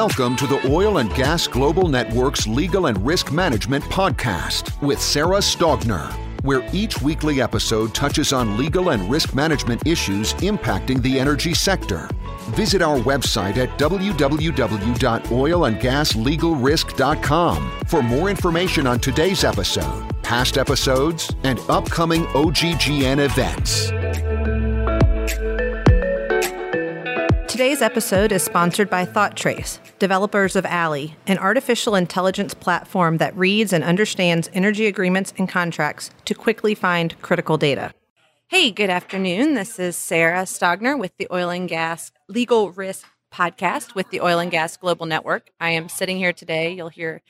Welcome to the Oil and Gas Global Network's Legal and Risk Management Podcast with Sarah Stogner, where each weekly episode touches on legal and risk management issues impacting the energy sector. Visit our website at www.oilandgaslegalrisk.com for more information on today's episode, past episodes, and upcoming OGGN events. Today's episode is sponsored by ThoughtTrace, developers of Alley, an artificial intelligence platform that reads and understands energy agreements and contracts to quickly find critical data. Hey, good afternoon. This is Sarah Stogner with the Oil and Gas Legal Risk Podcast with the Oil and Gas Global Network. I am sitting here today. You'll hear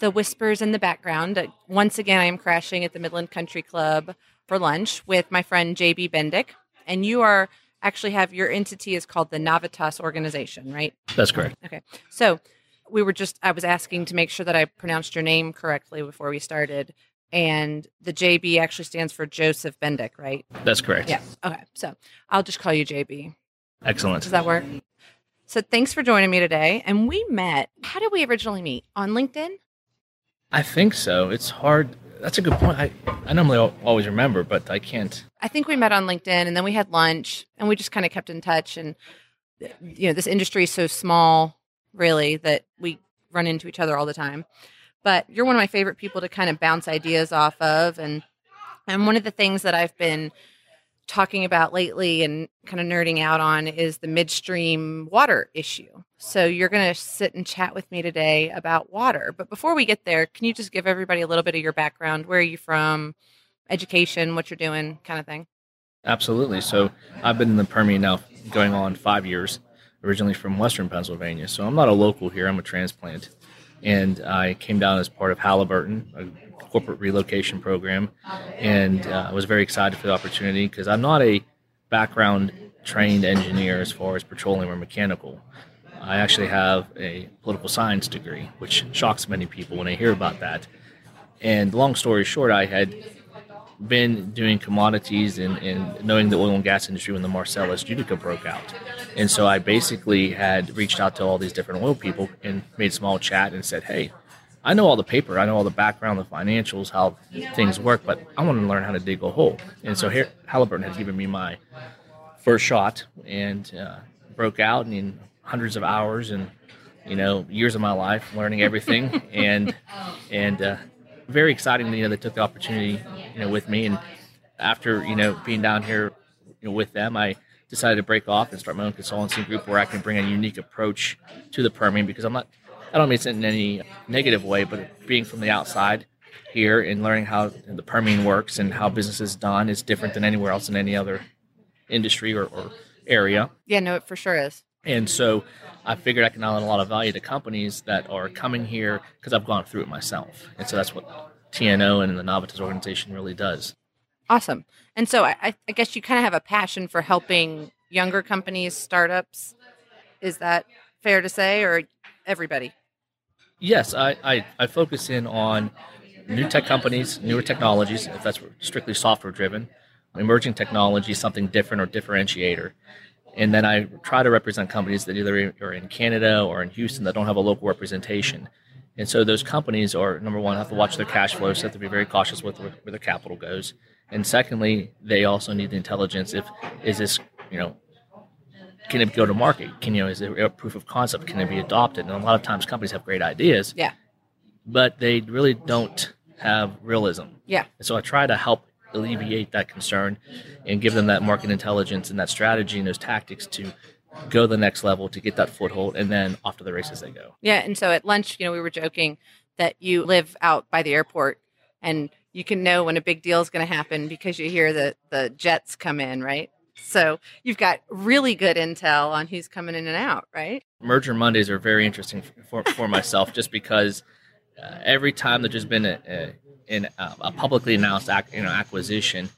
the whispers in the background. Uh, Once again, I am crashing at the Midland Country Club for lunch with my friend JB Bendik. And you are actually have your entity is called the Navitas organization, right? That's correct. Okay. So we were just, I was asking to make sure that I pronounced your name correctly before we started. And the JB actually stands for Joseph Bendik, right? That's correct. Yeah. Okay. So I'll just call you JB. Excellent. Does that work? So thanks for joining me today. And we met, how did we originally meet? On LinkedIn? I think so. It's hard. That's a good point. I, I normally always remember, but I can't. I think we met on LinkedIn and then we had lunch and we just kind of kept in touch. And, you know, this industry is so small, really, that we run into each other all the time. But you're one of my favorite people to kind of bounce ideas off of. And, and one of the things that I've been talking about lately and kind of nerding out on is the midstream water issue. So you're going to sit and chat with me today about water. But before we get there, can you just give everybody a little bit of your background? Where are you from? Education, what you're doing, kind of thing. Absolutely. So I've been in the Permian now going on five years, originally from Western Pennsylvania. So I'm not a local here, I'm a transplant. And I came down as part of Halliburton, a corporate relocation program. And uh, I was very excited for the opportunity because I'm not a background trained engineer as far as petroleum or mechanical. I actually have a political science degree, which shocks many people when they hear about that. And long story short, I had been doing commodities and, and knowing the oil and gas industry when the Marcellus Utica broke out. And so I basically had reached out to all these different oil people and made small chat and said, hey, I know all the paper, I know all the background, the financials, how things work, but I want to learn how to dig a hole. And so here, Halliburton had given me my first shot and uh, broke out and in hundreds of hours and you know years of my life learning everything and and uh, very exciting you know they took the opportunity you know with me and after you know being down here you know with them I decided to break off and start my own consultancy group where I can bring a unique approach to the Permian because I'm not I don't mean it in any negative way but being from the outside here and learning how the Permian works and how business is done is different than anywhere else in any other industry or, or area Yeah, no, it for sure is. and so I figured I can add a lot of value to companies that are coming here because I've gone through it myself. And so that's what TNO and the Navitas organization really does. Awesome. And so I, I- I guess you kind of have a passion for helping younger companies, startups. Is that fair to say, or everybody? Yes, I, I, I focus in on new tech companies, newer technologies, if that's strictly software driven, emerging technology, something different or differentiator. And then I try to represent companies that either are in Canada or in Houston that don't have a local representation. And so those companies are number one have to watch their cash flows, so have to be very cautious with where, their capital goes. And secondly, they also need the intelligence. If is this you know can it go to market? Can you know is it a proof of concept? Can it be adopted? And a lot of times companies have great ideas, Yeah. but they really don't have realism. Yeah. And so I try to help alleviate that concern and give them that market intelligence and that strategy and those tactics to go the next level to get that foothold and then off to the races they go. Yeah. And so at lunch, you know, we were joking that you live out by the airport and you can know when a big deal is going to happen because you hear the, the jets come in, right? So you've got really good intel on who's coming in and out, right? Merger Mondays are very interesting for, for myself just because uh, every time there's just been a, a, in a, a publicly announced you know, acquisition,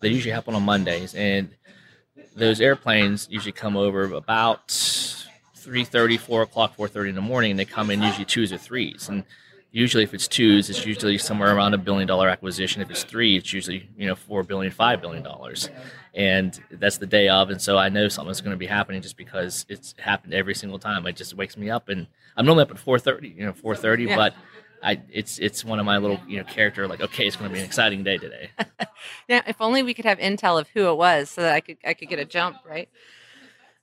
they usually happen on Mondays. And those airplanes usually come over about 3.30, 4 o'clock, 4.30 in the morning, and they come in usually twos or threes. And usually if it's twos, it's usually somewhere around a billion dollar acquisition. If it's three, it's usually you know four billion, five billion dollars, and that's the day of. And so I know something's going to be happening just because it's happened every single time. It just wakes me up, and I'm normally up at four thirty, you know, four thirty, yeah. but. I, it's it's one of my little you know character like okay it's going to be an exciting day today. yeah, if only we could have intel of who it was so that I could I could get a jump right.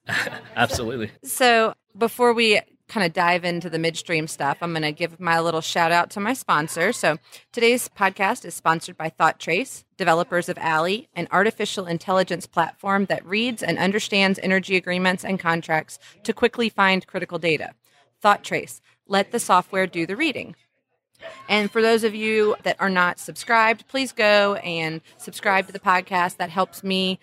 Absolutely. So before we kind of dive into the midstream stuff, I'm going to give my little shout out to my sponsor. So today's podcast is sponsored by ThoughtTrace, developers of Alley, an artificial intelligence platform that reads and understands energy agreements and contracts to quickly find critical data. ThoughtTrace, let the software do the reading. And for those of you that are not subscribed, please go and subscribe to the podcast. That helps me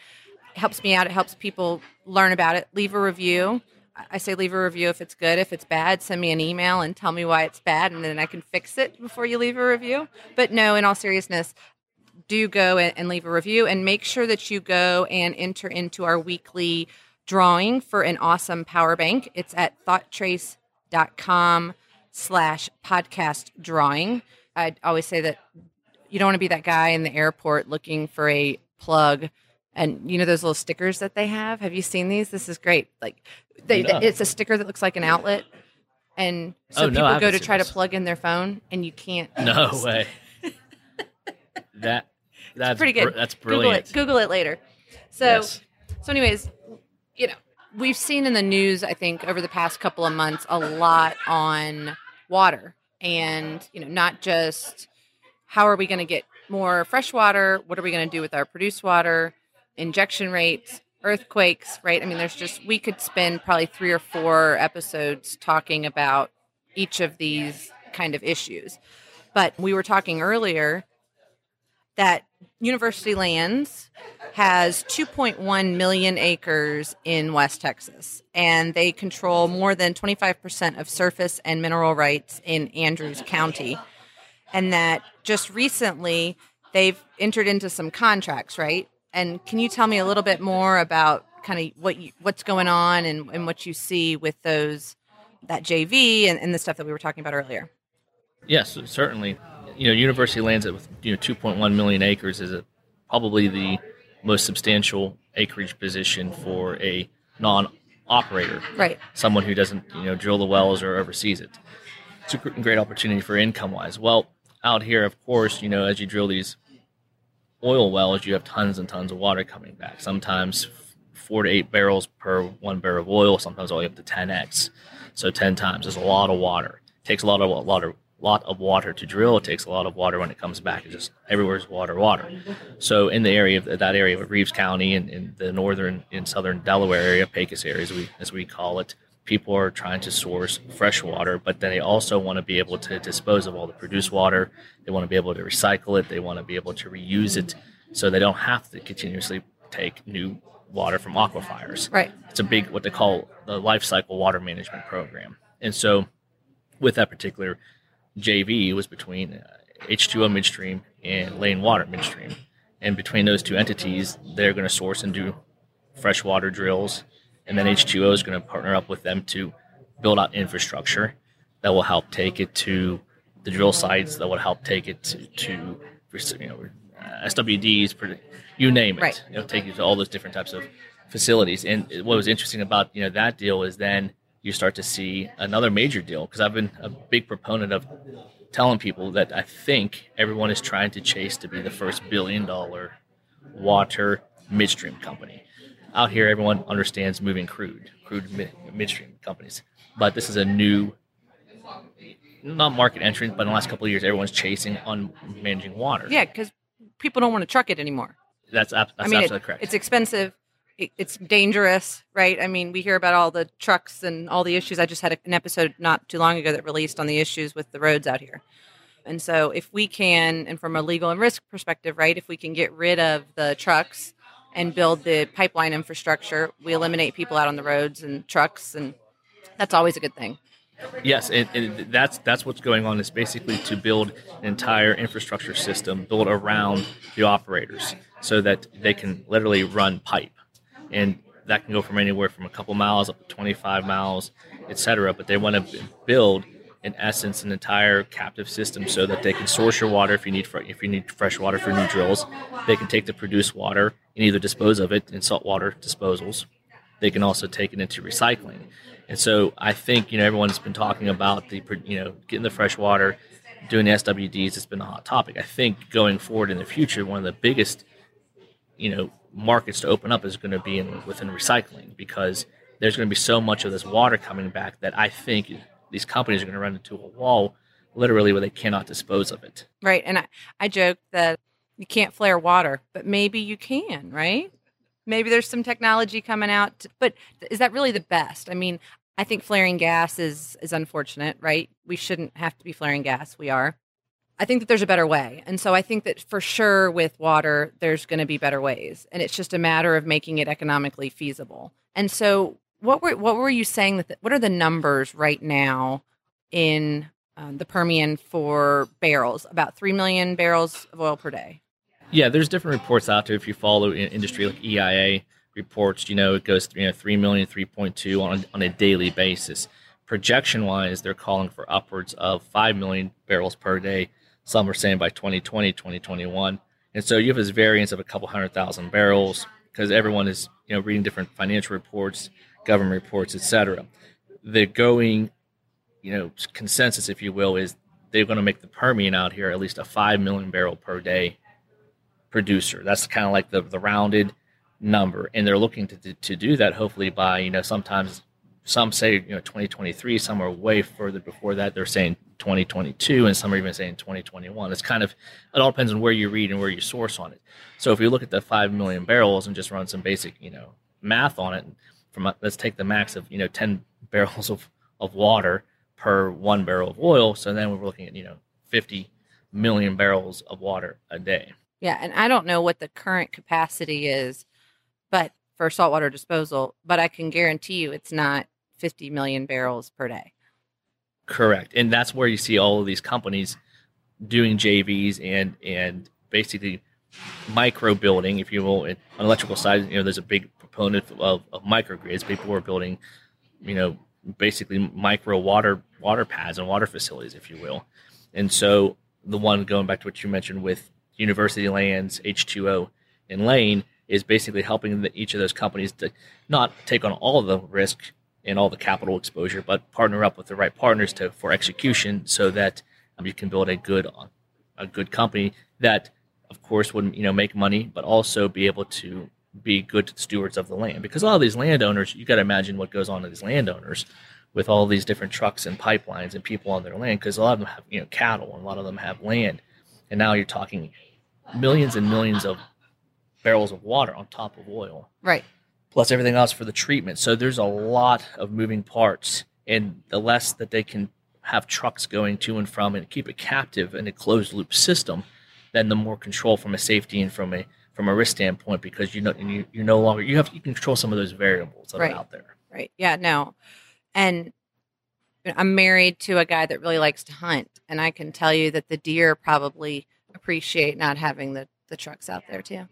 helps me out. It helps people learn about it. Leave a review. I say leave a review if it's good. If it's bad, send me an email and tell me why it's bad, and then I can fix it before you leave a review. But no, in all seriousness, do go and leave a review and make sure that you go and enter into our weekly drawing for an awesome power bank. It's at thoughttrace.com slash podcast drawing. I always say that you don't want to be that guy in the airport looking for a plug and you know those little stickers that they have? Have you seen these? This is great. Like they, no. it's a sticker that looks like an outlet. And so oh, people no, go to try this. to plug in their phone and you can't no way. That that's it's pretty good. br- that's brilliant google it, google it later. So yes. so anyways you know we've seen in the news i think over the past couple of months a lot on water and you know not just how are we going to get more fresh water what are we going to do with our produced water injection rates, earthquakes, right? I mean, there's just, we could spend probably three or four episodes talking about each of these kind of issues. But we were talking earlier that University Lands has 2.1 million acres in West Texas, and they control more than 25% of surface and mineral rights in Andrews County. And that just recently they've entered into some contracts, right? And can you tell me a little bit more about kind of what you, what's going on and, and what you see with those that JV and, and the stuff that we were talking about earlier? Yes, certainly. You know, University lands with you know 2.1 million acres is a, probably the most substantial acreage position for a non-operator, right? Someone who doesn't you know drill the wells or oversees it. It's a great opportunity for income-wise. Well, out here, of course, you know, as you drill these oil wells, you have tons and tons of water coming back. Sometimes four to eight barrels per one barrel of oil. Sometimes all the way up to 10x. So 10 times is a lot of water. It takes a lot of a lot of lot of water to drill. It takes a lot of water when it comes back. It's just everywhere's water, water. So in the area of that area of Reeves County and in, the northern and southern Delaware area, Pecos area, as we as we call it, people are trying to source fresh water, but then they also want to be able to dispose of all the produced water. They want to be able to recycle it. They want to be able to reuse it so they don't have to continuously take new water from aquifers. Right. It's a big, what they call the life cycle water management program. And so with that particular JV, was between uh, H2O Midstream and Layne Water Midstream. And between those two entities, they're going to source and do freshwater drills and then H2O is going to partner up with them to build out infrastructure that will help take it to the drill sites that will help take it to, to you know SWDs, you name it. Right. You know, take you to all those different types of facilities. And what was interesting about you know that deal is then you start to see another major deal because I've been a big proponent of telling people that I think everyone is trying to chase to be the first billion dollar water midstream company out here, everyone understands moving crude, crude mid- midstream companies. But this is a new, not market entrance, but in the last couple of years, everyone's chasing on managing water. Yeah, because people don't want to truck it anymore. That's, ab- that's I mean, absolutely it, correct. It's expensive. It, it's dangerous, right? I mean, we hear about all the trucks and all the issues. I just had an episode not too long ago that released on the issues with the roads out here. And so, if we can, and from a legal and risk perspective, right, if we can get rid of the trucks and build the pipeline infrastructure, we eliminate people out on the roads and trucks, and that's always a good thing. Yes, and, and, that's that's what's going on. Is basically to build an entire infrastructure system built around the operators, so that they can literally run pipe, and that can go from anywhere from a couple miles up to 25 miles, etc. But they want to build in essence, an entire captive system so that they can source your water if you need if you need fresh water for new drills. They can take the produced water and either dispose of it in saltwater disposals. They can also take it into recycling. And so I think you know everyone's been talking about the you know getting the fresh water, doing the SWDs. It's been a hot topic. I think going forward in the future, one of the biggest you know markets to open up is going to be in within recycling because there's going to be so much of this water coming back that I think these companies are going to run into a wall literally where they cannot dispose of it. Right. And I, I joke that you can't flare water, but maybe you can, right? Maybe there's some technology coming out, to, but is that really the best? I mean, I think flaring gas is is unfortunate, right? We shouldn't have to be flaring gas. We are. I think that there's a better way. And so I think that for sure with water, there's going to be better ways. And it's just a matter of making it economically feasible. And so what were what were you saying that the, what are the numbers right now in um, the Permian for barrels? About 3 million barrels of oil per day. Yeah, there's different reports out there if you follow industry like EIA reports, you know, it goes you know 3 million 3.2 on on a daily basis. Projection wise, they're calling for upwards of 5 million barrels per day some are saying by 2020, 2021. And so you have this variance of a couple hundred thousand barrels because everyone is, you know, reading different financial reports, government reports, etc. The going, you know, consensus, if you will, is they're going to make the Permian out here at least a five million barrel per day producer. That's kind of like the the rounded number, and they're looking to to do that hopefully by you know sometimes some say you know 2023 some are way further before that. They're saying 2022 and some are even saying 2021 it's kind of it all depends on where you read and where you source on it. So if you look at the 5 million barrels and just run some basic you know math on it from let's take the max of you know 10 barrels of, of water per one barrel of oil. So then we're looking at you know 50 million barrels of water a day. Yeah and i don't know what the current capacity is but for saltwater disposal but i can guarantee you it's not 50 million barrels per day. Correct. And that's where you see all of these companies doing JVs and and basically micro building, if you will. On electrical side, you know, there's a big proponent of, of microgrids. People are building, you know, basically micro water water pads and water facilities, if you will. And so the one going back to what you mentioned with University Lands, H2O, and Layne is basically helping the, each of those companies to not take on all of the risk and all the capital exposure, but partner up with the right partners to for execution so that um, you can build a good a good company that, of course, would you know make money, but also be able to be good stewards of the land. Because a lot of these landowners, you got to imagine what goes on to these landowners with all these different trucks and pipelines and people on their land. Because a lot of them have you know cattle, and a lot of them have land, and now you're talking millions and millions of barrels of water on top of oil. Right plus everything else for the treatment. So there's a lot of moving parts, and the less that they can have trucks going to and from and keep it captive in a closed loop system, then the more control from a safety and from a from a risk standpoint, because you know you you no longer you have you can control some of those variables that right. are out there. Right. Yeah. No. And I'm married to a guy that really likes to hunt, and I can tell you that the deer probably appreciate not having the the trucks out there too.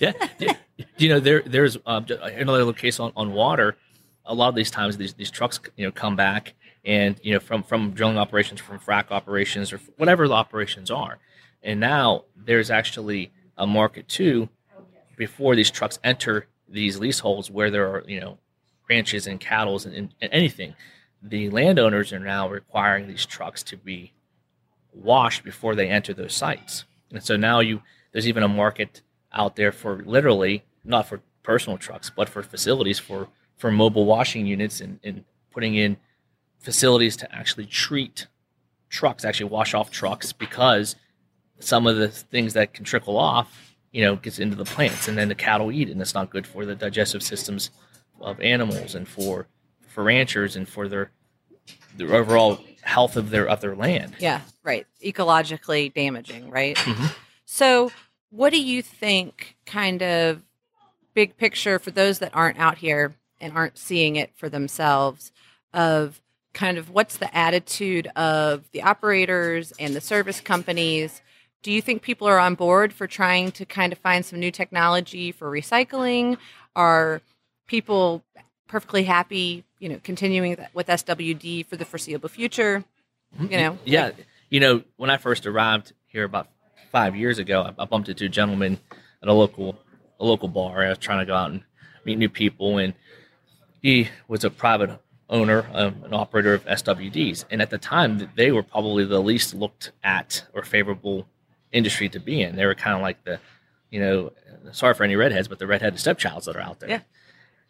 Yeah. yeah you know, there there's um, another little case on, on water. A lot of these times, these, these trucks, you know, come back and you know from from drilling operations, from frac operations, or whatever the operations are, and now there's actually a market too before these trucks enter these leaseholds where there are you know ranches and cattle and, and, and anything. The landowners are now requiring these trucks to be washed before they enter those sites, and so now you there's even a market out there for literally not for personal trucks, but for facilities for for mobile washing units and, and putting in facilities to actually treat trucks, actually wash off trucks because some of the things that can trickle off, you know, gets into the plants and then the cattle eat and it's not good for the digestive systems of animals and for for ranchers and for their their overall health of their of their land. Yeah, right. Ecologically damaging, right? Mm-hmm. So what do you think kind of big picture for those that aren't out here and aren't seeing it for themselves of kind of what's the attitude of the operators and the service companies? Do you think people are on board for trying to kind of find some new technology for recycling? Are people perfectly happy you know, continuing with SWD for the foreseeable future? You mm-hmm. know, Yeah, like- you know, when I first arrived here about five years ago, I, I bumped into a gentleman at a local a local bar. I was trying to go out and meet new people, and he was a private owner, um, an operator of SWDs, and at the time, they were probably the least looked at or favorable industry to be in. They were kind of like the, you know, sorry for any redheads, but the redheaded stepchilds that are out there. Yeah.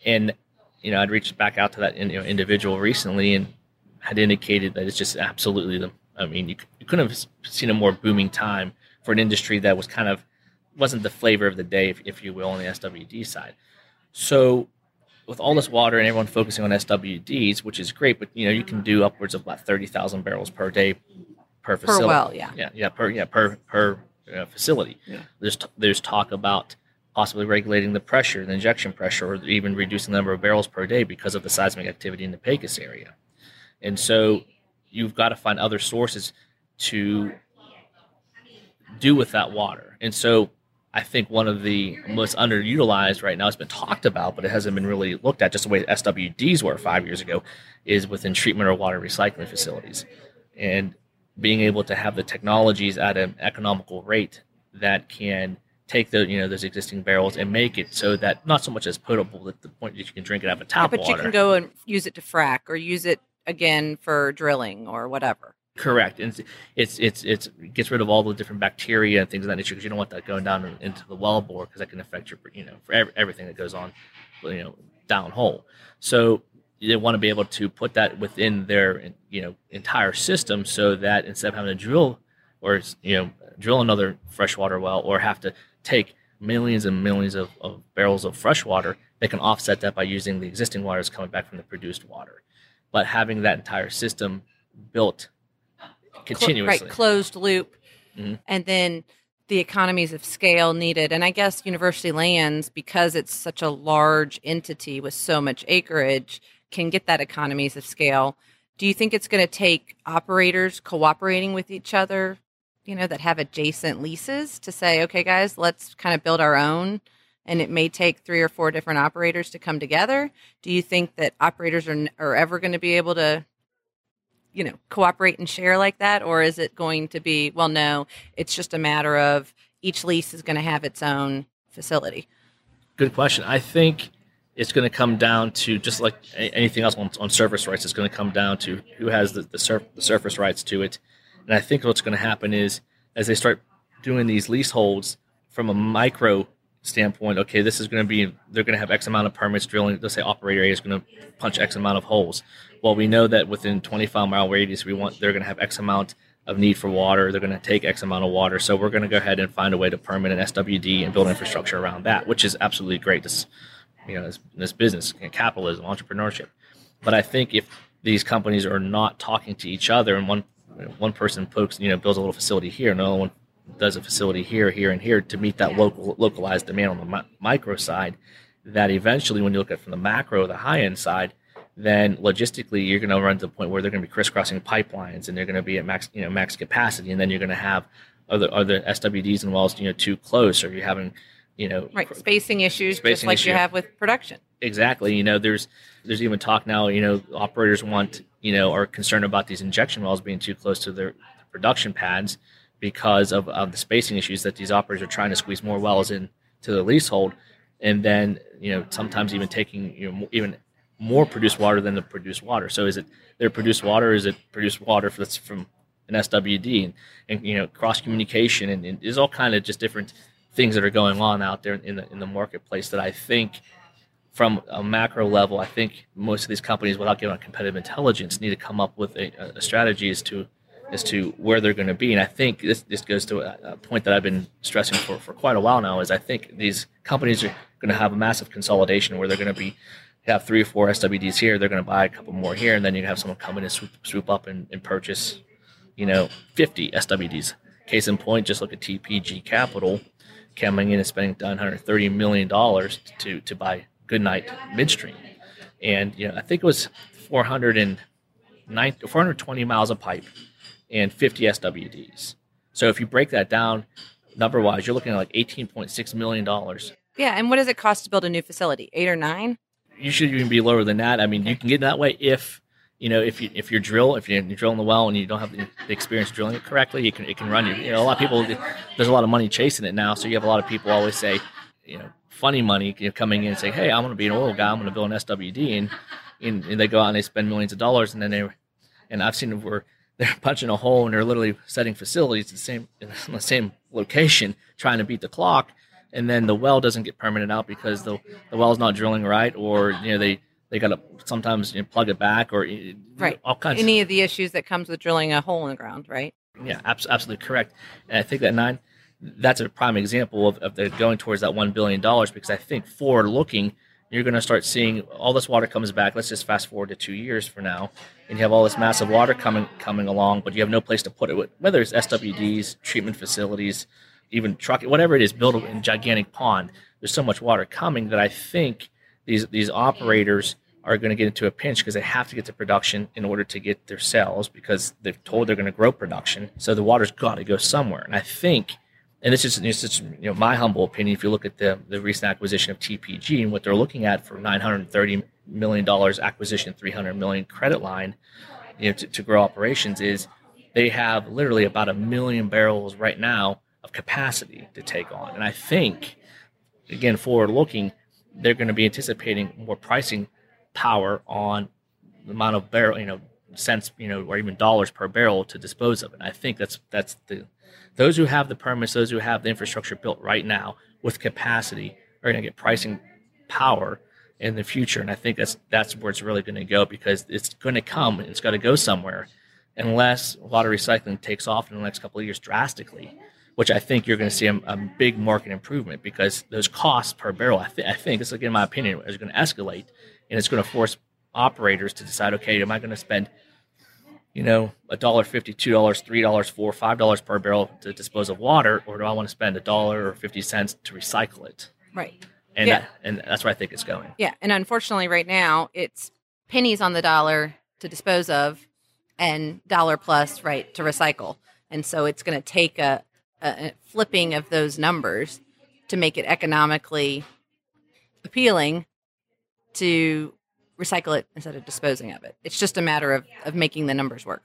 And you know, I'd reached back out to that you know, individual recently and had indicated that it's just absolutely the. I mean, you, you couldn't have seen a more booming time for an industry that was kind of wasn't the flavor of the day, if, if you will, on the SWD side. So, with all this water and everyone focusing on SWDs, which is great, but you know, you can do upwards of about thirty thousand barrels per day per facility. Per well, yeah. yeah, yeah, per yeah per per uh, facility. Yeah. There's t- there's talk about possibly regulating the pressure, the injection pressure, or even reducing the number of barrels per day because of the seismic activity in the Pecos area. And so you've got to find other sources to do with that water. And so I think one of the most underutilized right now, it's been talked about, but it hasn't been really looked at just the way SWDs were five years ago, is within treatment or water recycling facilities. And being able to have the technologies at an economical rate that can take the you know those existing barrels and make it so that not so much as potable at the point that you can drink it out of a Yeah, tap but water. you can go and use it to frack or use it again for drilling or whatever. Correct, and it's it's it's it gets rid of all the different bacteria and things of that nature because you don't want that going down into the well bore because that can affect your you know for ev- everything that goes on, you know, down hole. So they want to be able to put that within their you know entire system so that instead of having to drill or you know drill another freshwater well or have to take millions and millions of, of barrels of fresh water, they can offset that by using the existing waters coming back from the produced water. But having that entire system built Cl- right, closed loop, Mhm. and then the economies of scale needed. And I guess university lands, because it's such a large entity with so much acreage, can get that economies of scale. Do you think it's going to take operators cooperating with each other, you know, that have adjacent leases to say, okay, guys, let's kind of build our own? And it may take three or four different operators to come together. Do you think that operators are, n- are ever going to be able to you know cooperate and share like that or is it going to be well no it's just a matter of each lease is going to have its own facility Good question. I think it's going to come down to just like anything else on, on surface rights. It's going to come down to who has the the, surf, the surface rights to it. And I think what's going to happen is as they start doing these leaseholds from a micro standpoint, okay, this is going to be they're going to have X amount of permits drilling. Let's say operator A is going to punch X amount of holes. Well, we know that within 25 mile radius, we want they're going to have X amount of need for water. They're going to take X amount of water. So we're going to go ahead and find a way to permit an SWD and build infrastructure around that, which is absolutely great. This, you know, this, this business, capitalism, entrepreneurship. But I think if these companies are not talking to each other, and one one person pokes, you know, builds a little facility here, another one does a facility here, here, and here to meet that local localized demand on the mi- micro side, that eventually, when you look at from the macro, the high end side, then logistically you're going to run to the point where they're going to be crisscrossing pipelines and they're going to be at max, you know, max capacity, and then you're going to have other other SWDs and wells, you know, too close, or you're having, you know, right spacing issues just Spacing like you have with production. Exactly you know there's there's even talk now you know operators want you know are concerned about these injection wells being too close to their production pads because of, of the spacing issues that these operators are trying to squeeze more wells in to the leasehold. And then you know sometimes even taking you know even more produced water than the produced water. So is it their produced water is it produced water that's from an swd and, and you know cross communication and, and there's all kind of just different things that are going on out there in the in the marketplace that i think from a macro level, I think most of these companies, without giving out competitive intelligence, need to come up with a, a strategy as to as to where they're going to be. And I think this this goes to a, point that I've been stressing for, for quite a while now. Is I think these companies are going to have a massive consolidation where they're going to be have three or four SWDs here, they're going to buy a couple more here, and then you have someone come in and swoop, swoop up and, and purchase, you know, 50 SWDs. Case in point, just look at TPG Capital coming in and spending $930 million to, to buy Goodnight Midstream. And, you know, I think it was 409 420 miles of pipe and 50 SWDs. So if you break that down number wise, you're looking at like $18.6 million. yeah and what does it cost to build a new facility eight or nine you should even be lower than that. I mean, you can get that way if you know if you if you're drill if you're drilling the well and you don't have the, experience drilling it correctly, you can it can run you. You know, a lot of people there's a lot of money chasing it now, so you have a lot of people always say, you know, funny money you know, coming in and say, hey, I'm going to be an oil guy, I'm going to build an SWD, and, and and they go out and they spend millions of dollars, and then they and I've seen where they're punching a hole and they're literally setting facilities the same in the same location, trying to beat the clock, and then the well doesn't get permanent out because the the well's not drilling right, or you know they they got to sometimes you know, plug it back, or right all kinds. Any of the issues that comes with drilling a hole in the ground, right? Yeah, absolutely correct. And I think that nine, that's a prime example of, of the going towards that one billion dollars because I think forward looking you're going to start seeing all this water comes back. Let's just fast forward to two years for now, and you have all this massive water coming coming along, but you have no place to put it. Whether it's SWDs, treatment facilities, even truck, whatever it is, built in gigantic pond. There's so much water coming that I think these these operators are going to get into a pinch because they have to get to production in order to get their sales because they've told they're going to grow production. So the water's got to go somewhere, and I think and this is just you know my humble opinion. If you look at the the recent acquisition of TPG and what they're looking at for 930 million dollars acquisition, 300 million credit line, you know, to, to grow operations, is they have literally about a million barrels right now of capacity to take on. And I think, again, forward looking, they're going to be anticipating more pricing power on the amount of barrel, you know, cents, you know, or even dollars per barrel to dispose of. And I think that's that's the those who have the permits, those who have the infrastructure built right now with capacity are going to get pricing power in the future. And I think that's that's where it's really going to go because it's going to come. It's got to go somewhere, unless water recycling takes off in the next couple of years drastically. Which I think you're going to see a, a big market improvement because those costs per barrel, I, th- I think, this is again my opinion, is going to escalate, and it's going to force operators to decide, okay, am I going to spend you know, a dollar fifty, two dollars, three dollars, four, five dollars per barrel to dispose of water, or do I want to spend a dollar or fifty cents to recycle it? Right. And yeah. that, and that's where I think it's going. Yeah, and unfortunately, right now it's pennies on the dollar to dispose of, and dollar plus right to recycle, and so it's going to take a, a flipping of those numbers to make it economically appealing to recycle it instead of disposing of it. It's just a matter of, of making the numbers work.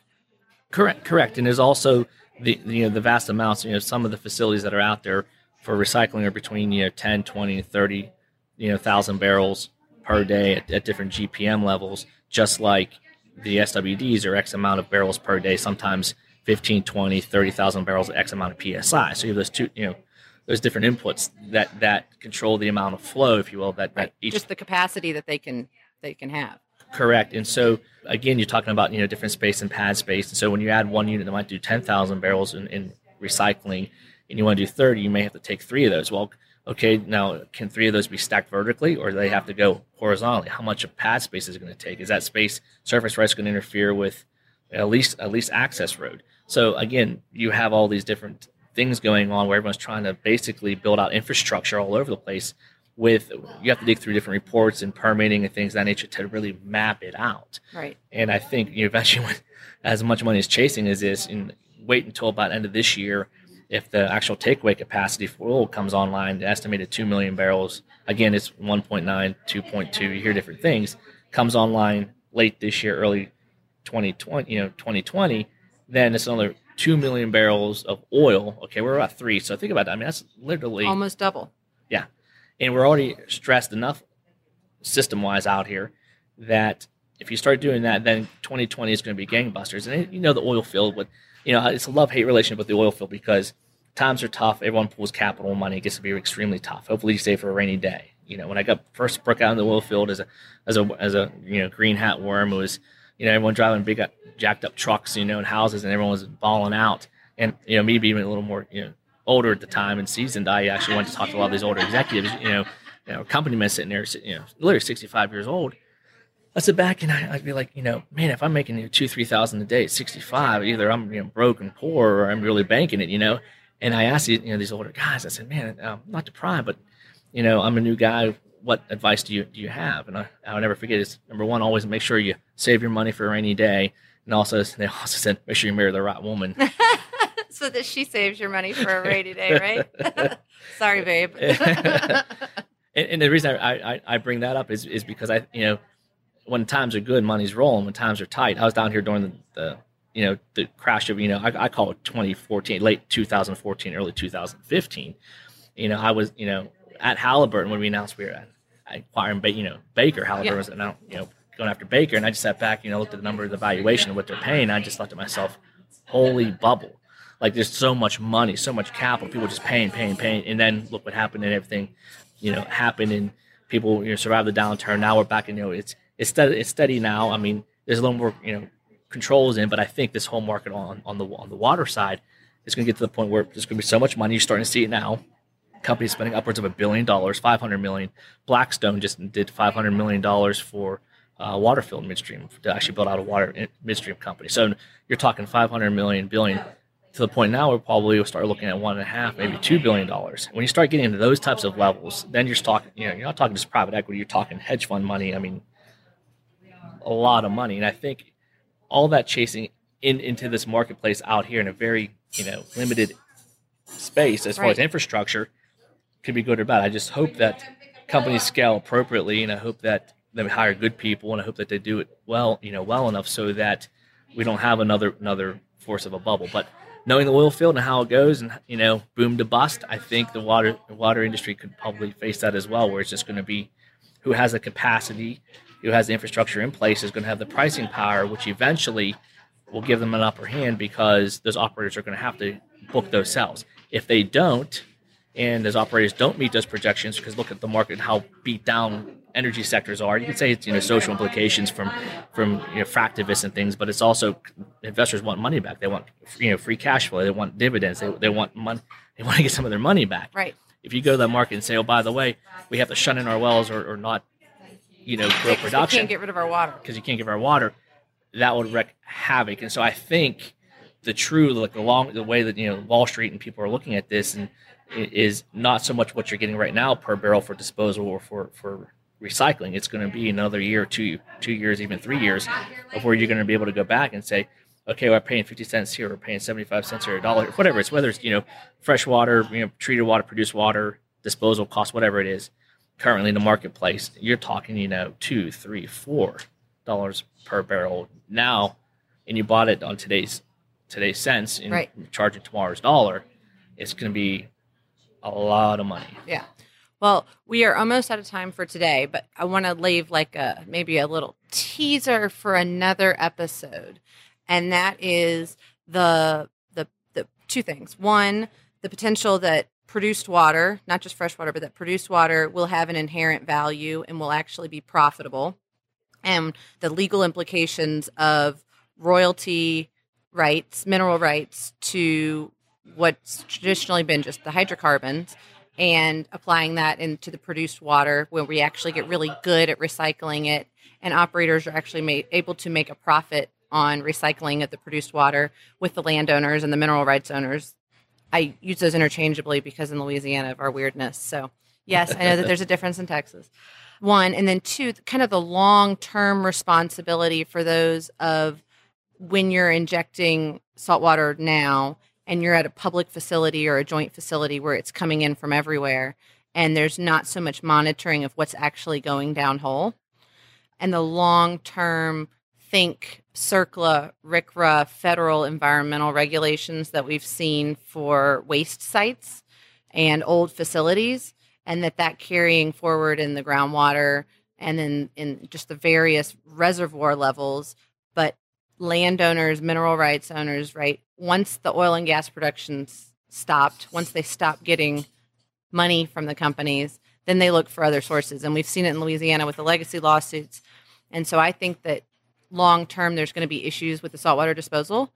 Correct, correct. And there's also the you know the vast amounts, you know, some of the facilities that are out there for recycling are between, you know, 10, 20, 30, you know, thousand barrels per day at, at different GPM levels, just like the SWDs are X amount of barrels per day, sometimes 15, 20, 30,000 barrels at X amount of PSI. So you have those two, you know, those different inputs that that control the amount of flow, if you will, that, that each just the capacity that they can they can have. Correct. And so again, you're talking about you know different space and pad space. And so when you add one unit that might do ten thousand barrels in, in recycling, and you want to do thirty, you may have to take three of those. Well, okay, now can three of those be stacked vertically, or do they have to go horizontally? How much of pad space is it going to take? Is that space surface rights going to interfere with at least at least access road? So again, you have all these different things going on where everyone's trying to basically build out infrastructure all over the place with you have to dig through different reports and permitting and things of that nature to really map it out. Right. And I think you know, eventually, when as much money as chasing is this, and wait until about end of this year, if the actual takeaway capacity for oil comes online, the estimated two million barrels. Again, it's 1.9, 2.2. You hear different things. Comes online late this year, early 2020. You know, 2020. Then it's another two million barrels of oil. Okay, we're about three. So think about that. I mean, that's literally almost double. And we're already stressed enough system wise out here that if you start doing that, then 2020 is going to be gangbusters. And you know the oil field, with you know it's a love hate relationship with the oil field because times are tough. Everyone pulls capital money. It gets to be extremely tough. Hopefully, you save for a rainy day. You know, when I got first broke out in the oil field as a as a as a you know green hat worm, it was you know everyone driving big jacked up trucks, you know, and houses, and everyone was balling out. And you know, me being a little more you know older at the time and seasoned, I actually went to talk to a lot of these older executives, you know, you know, company men sitting there, you know, literally 65 years old. I sit back and I, would be like, you know, man, if I'm making you know, two, three thousand a day at 65, either I'm you know broke and poor or I'm really banking it, you know. And I asked you know these older guys, I said, man, I'm not deprived, but you know, I'm a new guy. What advice do you do you have? And I, I'll never forget is number one, always make sure you save your money for a rainy day, and also they also said make sure you marry the right woman. so that she saves your money for a rainy day, right? Sorry, babe. and, and the reason I, I, I bring that up is is because I you know when times are good, money's rolling. When times are tight, I was down here during the, the you know the crash of you know I, I call it 2014, late 2014, early 2015. You know I was you know at Halliburton when we announced we were at acquiring you know Baker Halliburton yeah. was announced you know going after Baker, and I just sat back you know looked at the number of the valuation of what they're paying. I just thought to myself, holy bubble. Like there's so much money, so much capital, people just paying, paying, paying, and then look what happened and everything, you know, happened and people you know survived the downturn. Now we're back in you know it's it's steady, it's steady now. I mean, there's a little more you know controls in, but I think this whole market on on the on the water side is going to get to the point where there's going to be so much money. You're starting to see it now. Companies spending upwards of a billion dollars, 500 million. Blackstone just did 500 million dollars for uh, Waterfield Midstream to actually build out a water midstream company. So you're talking 500 million billion to the point now where probably we'll start looking at one and a half, maybe two billion dollars. When you start getting into those types of levels, then you're talking, you know, you're not talking just private equity, you're talking hedge fund money. I mean, a lot of money. And I think all that chasing in, into this marketplace out here in a very, you know, limited space as right. far as infrastructure could be good or bad. I just hope that companies scale appropriately and I hope that they hire good people and I hope that they do it well, you know, well enough so that we don't have another another force of a bubble. But knowing the oil field and how it goes and you know boom to bust i think the water the water industry could probably face that as well where it's just going to be who has the capacity who has the infrastructure in place is going to have the pricing power which eventually will give them an upper hand because those operators are going to have to book those sales. If they don't and those operators don't meet those projections because look at the market and how beat down energy sectors are. You could say it's you know social implications from from you know fractivists and things, but it's also investors want money back. They want you know free cash flow. They want dividends. They, they want money. They want to get some of their money back. Right. If you go to that market and say, oh by the way, we have to shut in our wells or, or not, you know, grow production. You can't get rid of our water because you can't give our water. That would wreak havoc. And so I think the true like the long the way that you know Wall Street and people are looking at this and is not so much what you're getting right now per barrel for disposal or for for recycling. It's going to be another year, two two years, even three years, of where you're going to be able to go back and say, okay, we're paying fifty cents here, we're paying seventy five cents or a dollar, whatever it's whether it's you know fresh water, you know treated water, produced water, disposal cost, whatever it is. Currently in the marketplace, you're talking you know two, three, four dollars per barrel now, and you bought it on today's today's cents and right. charging tomorrow's dollar. It's going to be a lot of money. Yeah. Well, we are almost out of time for today, but I want to leave like a maybe a little teaser for another episode. And that is the the the two things. One, the potential that produced water, not just fresh water, but that produced water will have an inherent value and will actually be profitable. And the legal implications of royalty rights, mineral rights to what's traditionally been just the hydrocarbons and applying that into the produced water where we actually get really good at recycling it. And operators are actually made, able to make a profit on recycling of the produced water with the landowners and the mineral rights owners. I use those interchangeably because in louisiana of our weirdness. So yes i know that there's a difference in texas. One and then two kind of the long term responsibility for those of when you're injecting salt water now and you're at a public facility or a joint facility where it's coming in from everywhere and there's not so much monitoring of what's actually going downhole. And the long term think CERCLA, RCRA, federal environmental regulations that we've seen for waste sites and old facilities, and that that carrying forward in the groundwater and then in just the various reservoir levels, but landowners, mineral rights owners, right? Once the oil and gas production stopped, once they stopped getting money from the companies, then they look for other sources. And we've seen it in Louisiana with the legacy lawsuits. And so I think that long term, there's going to be issues with the saltwater disposal.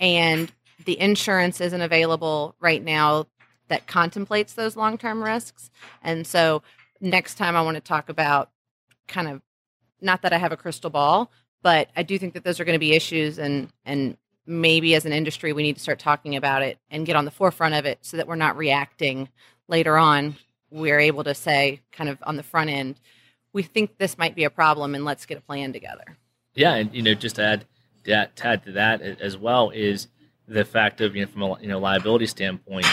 And the insurance isn't available right now that contemplates those long term risks. And so next time, I want to talk about kind of not that I have a crystal ball, but I do think that those are going to be issues, and and maybe as an industry we need to start talking about it and get on the forefront of it so that we're not reacting later on. We're able to say, kind of on the front end, we think this might be a problem, and let's get a plan together. Yeah, and you know, just to add that to add to that as well is the fact of you know from a you know liability standpoint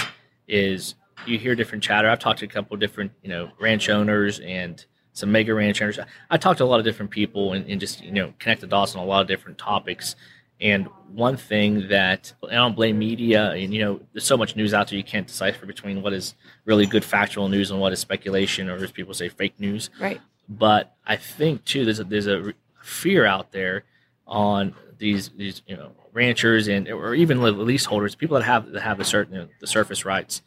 is you hear different chatter. I've talked to a couple different, you know, ranch owners and some mega ranch owners. I talked to a lot of different people and, and just, you know, connect the dots on a lot of different topics. And one thing that I don't blame media, and you know, there's so much news out there you can't decipher between what is really good factual news and what is speculation or as people say fake news. Right. But I think too, there's a, there's a fear out there on these these you know ranchers and or even leaseholders, people that have that have the certain you know, the surface rights,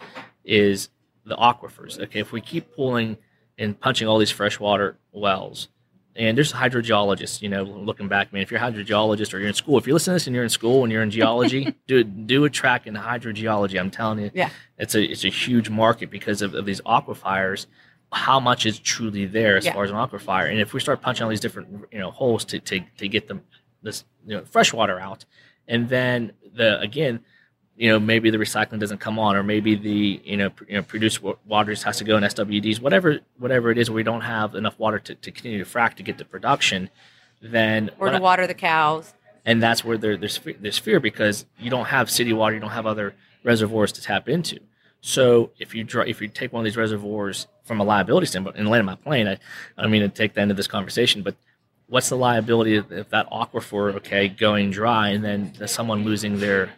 is the aquifers. Okay, if we keep pulling and punching all these freshwater wells, and there's hydrogeologists, you know, looking back, man, if you're a hydrogeologist or you're in school, if you listen to this and you're in school and you're in geology, do do a track in hydrogeology. I'm telling you, yeah, it's a it's a huge market because of, of these aquifers. How much is truly there as yeah. far as an aquifer? And if we start punching all these different you know holes to to, to get them this you know fresh water out, and then the again you know maybe the recycling doesn't come on or maybe the you know, pr- you know produced water has to go in SWDs whatever whatever it is we don't have enough water to, to continue to frack to get the production then or to I, water the cows. And that's where there, there's there's fear because you don't have city water you don't have other reservoirs to tap into. So if you draw, if you take one of these reservoirs from a liability standpoint and land of my plane I, I don't mean to take the end of this conversation but what's the liability if that aquifer okay going dry and then someone losing their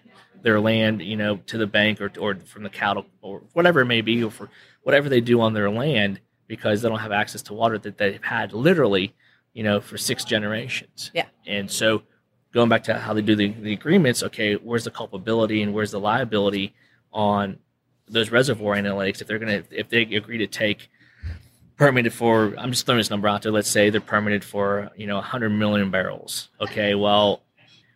their land, you know, to the bank or, or from the cattle or whatever it may be, or for whatever they do on their land because they don't have access to water that they've had literally, you know, for six generations. Yeah. And so going back to how they do the, the agreements, okay, where's the culpability and where's the liability on those reservoir analytics if they're gonna if they agree to take permitted for I'm just throwing this number out there, let's say they're permitted for, you know, hundred million barrels. Okay, well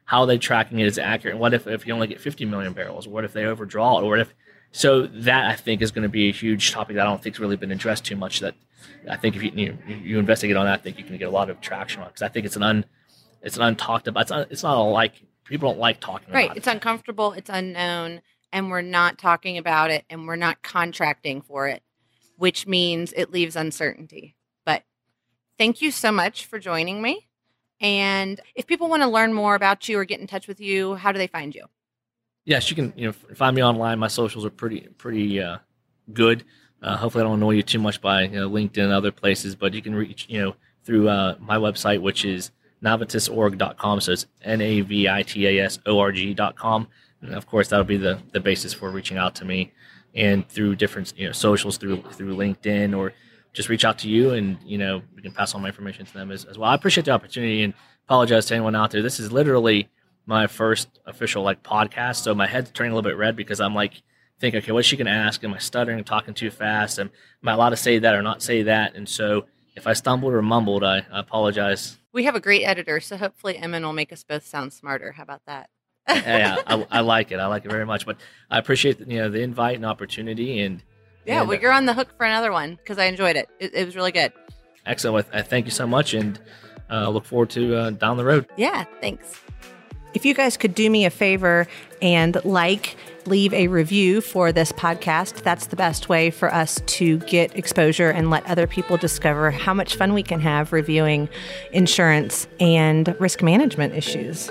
how are they tracking it is accurate? What if, if you only get 50 million barrels? What if they overdraw it? Or what if so that I think is going to be a huge topic that I don't think has really been addressed too much. That I think if you you, you investigate on that, I think you can get a lot of traction on because I think it's an un it's an untalked about. It's, un, it's not a like people don't like talking right. It. Right. It's uncomfortable. It's unknown, and we're not talking about it, and we're not contracting for it, which means it leaves uncertainty. But thank you so much for joining me. And if people want to learn more about you or get in touch with you, how do they find you? Yes, you can. You know, find me online. My socials are pretty pretty uh, good. Uh, hopefully, I don't annoy you too much by you know, LinkedIn and other places, but you can reach you know through uh, my website, which is navitasorg.com. So it's n a v i t a s o r g.com. And of course, that'll be the the basis for reaching out to me, and through different you know socials through through LinkedIn or just reach out to you and you know we can pass on my information to them as, as well. I appreciate the opportunity and apologize to anyone out there. This is literally my first official like podcast so my head's turning a little bit red because i'm like think okay what's she going to ask? Am i stuttering talking too fast? Am, am i allowed to say that or not say that? And so if i stumbled or mumbled i, I apologize. We have a great editor so hopefully Emin will make us both sound smarter. How about that? Yeah I, I like it. I like it very much. But i appreciate you know the invite and opportunity and yeah, and, well, you're on the hook for another one because I enjoyed it. it. it. was really good. Excellent. I thank you so much and uh, look forward to uh, down the road. Yeah, thanks. If you guys could do me a favor and like, leave a review for this podcast, that's the best way for us to get exposure and let other people discover how much fun we can have reviewing insurance and risk management issues.